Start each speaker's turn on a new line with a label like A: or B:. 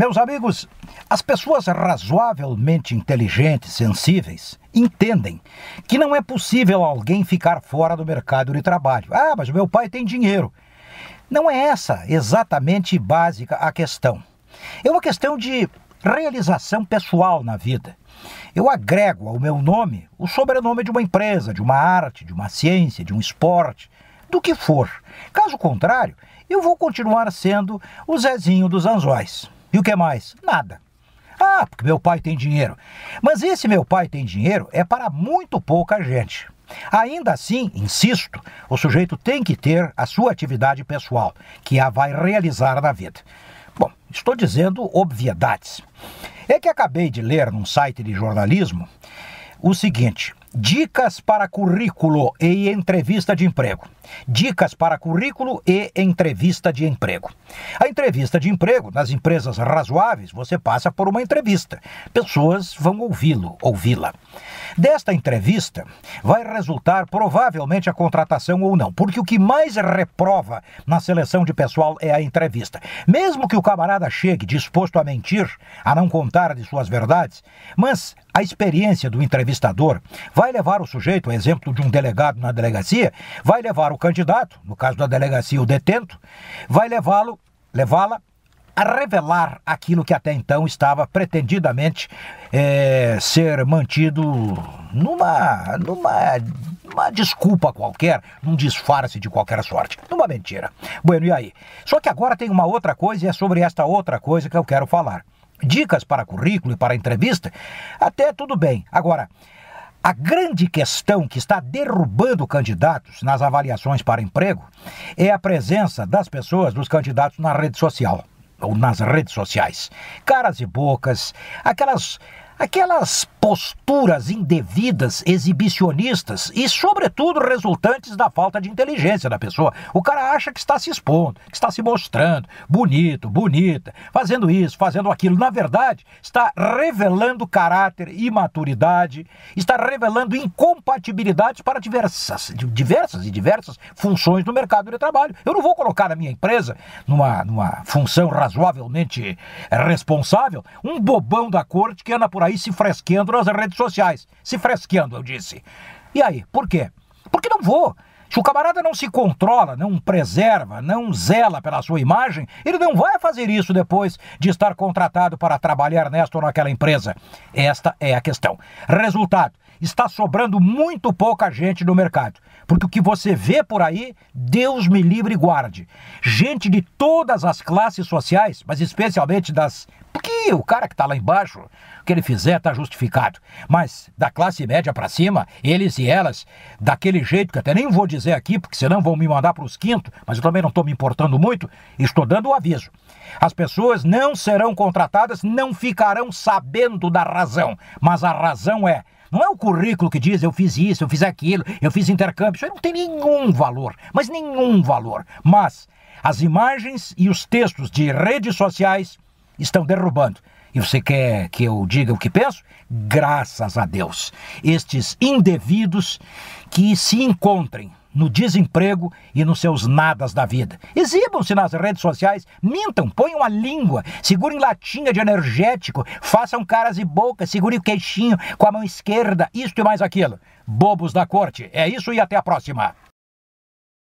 A: Meus amigos, as pessoas razoavelmente inteligentes, sensíveis, entendem que não é possível alguém ficar fora do mercado de trabalho. Ah, mas meu pai tem dinheiro. Não é essa exatamente básica a questão. É uma questão de realização pessoal na vida. Eu agrego ao meu nome o sobrenome de uma empresa, de uma arte, de uma ciência, de um esporte, do que for. Caso contrário, eu vou continuar sendo o Zezinho dos Anzóis. E o que mais? Nada. Ah, porque meu pai tem dinheiro. Mas esse meu pai tem dinheiro é para muito pouca gente. Ainda assim, insisto, o sujeito tem que ter a sua atividade pessoal, que a vai realizar na vida. Bom, estou dizendo obviedades. É que acabei de ler num site de jornalismo o seguinte: Dicas para currículo e entrevista de emprego. Dicas para currículo e entrevista de emprego. A entrevista de emprego, nas empresas razoáveis, você passa por uma entrevista. Pessoas vão ouvi-lo, ouvi-la. Desta entrevista vai resultar provavelmente a contratação ou não, porque o que mais reprova na seleção de pessoal é a entrevista. Mesmo que o camarada chegue disposto a mentir, a não contar de suas verdades, mas a experiência do entrevistador vai levar o sujeito, exemplo de um delegado na delegacia, vai levar o candidato, no caso da delegacia o detento, vai levá-lo, levá-la a revelar aquilo que até então estava pretendidamente é, ser mantido numa, numa, numa desculpa qualquer, num disfarce de qualquer sorte, numa mentira. Bueno, e aí? Só que agora tem uma outra coisa e é sobre esta outra coisa que eu quero falar. Dicas para currículo e para entrevista, até tudo bem. Agora, a grande questão que está derrubando candidatos nas avaliações para emprego é a presença das pessoas, dos candidatos na rede social ou nas redes sociais. Caras e bocas, aquelas aquelas posturas indevidas, exibicionistas e, sobretudo, resultantes da falta de inteligência da pessoa. O cara acha que está se expondo, que está se mostrando bonito, bonita, fazendo isso, fazendo aquilo. Na verdade, está revelando caráter e maturidade, está revelando incompatibilidades para diversas, diversas e diversas funções no mercado de trabalho. Eu não vou colocar a minha empresa numa, numa função razoavelmente responsável, um bobão da corte que anda por aí se fresqueando nas redes sociais. Se fresqueando, eu disse. E aí, por quê? Porque não vou. Se o camarada não se controla, não preserva, não zela pela sua imagem, ele não vai fazer isso depois de estar contratado para trabalhar nesta ou naquela empresa. Esta é a questão. Resultado: está sobrando muito pouca gente no mercado. Porque o que você vê por aí, Deus me livre e guarde. Gente de todas as classes sociais, mas especialmente das porque o cara que está lá embaixo, o que ele fizer está justificado. Mas da classe média para cima, eles e elas, daquele jeito que até nem vou dizer aqui, porque senão vão me mandar para os quintos, mas eu também não estou me importando muito, estou dando o aviso. As pessoas não serão contratadas, não ficarão sabendo da razão. Mas a razão é não é o currículo que diz eu fiz isso, eu fiz aquilo, eu fiz intercâmbio. Isso aí não tem nenhum valor, mas nenhum valor. Mas as imagens e os textos de redes sociais estão derrubando. E você quer que eu diga o que penso? Graças a Deus. Estes indevidos que se encontrem no desemprego e nos seus nadas da vida. Exibam-se nas redes sociais, mintam, ponham a língua, segurem latinha de energético, façam caras e bocas, segurem o queixinho com a mão esquerda, isto e mais aquilo. Bobos da corte. É isso e até a próxima.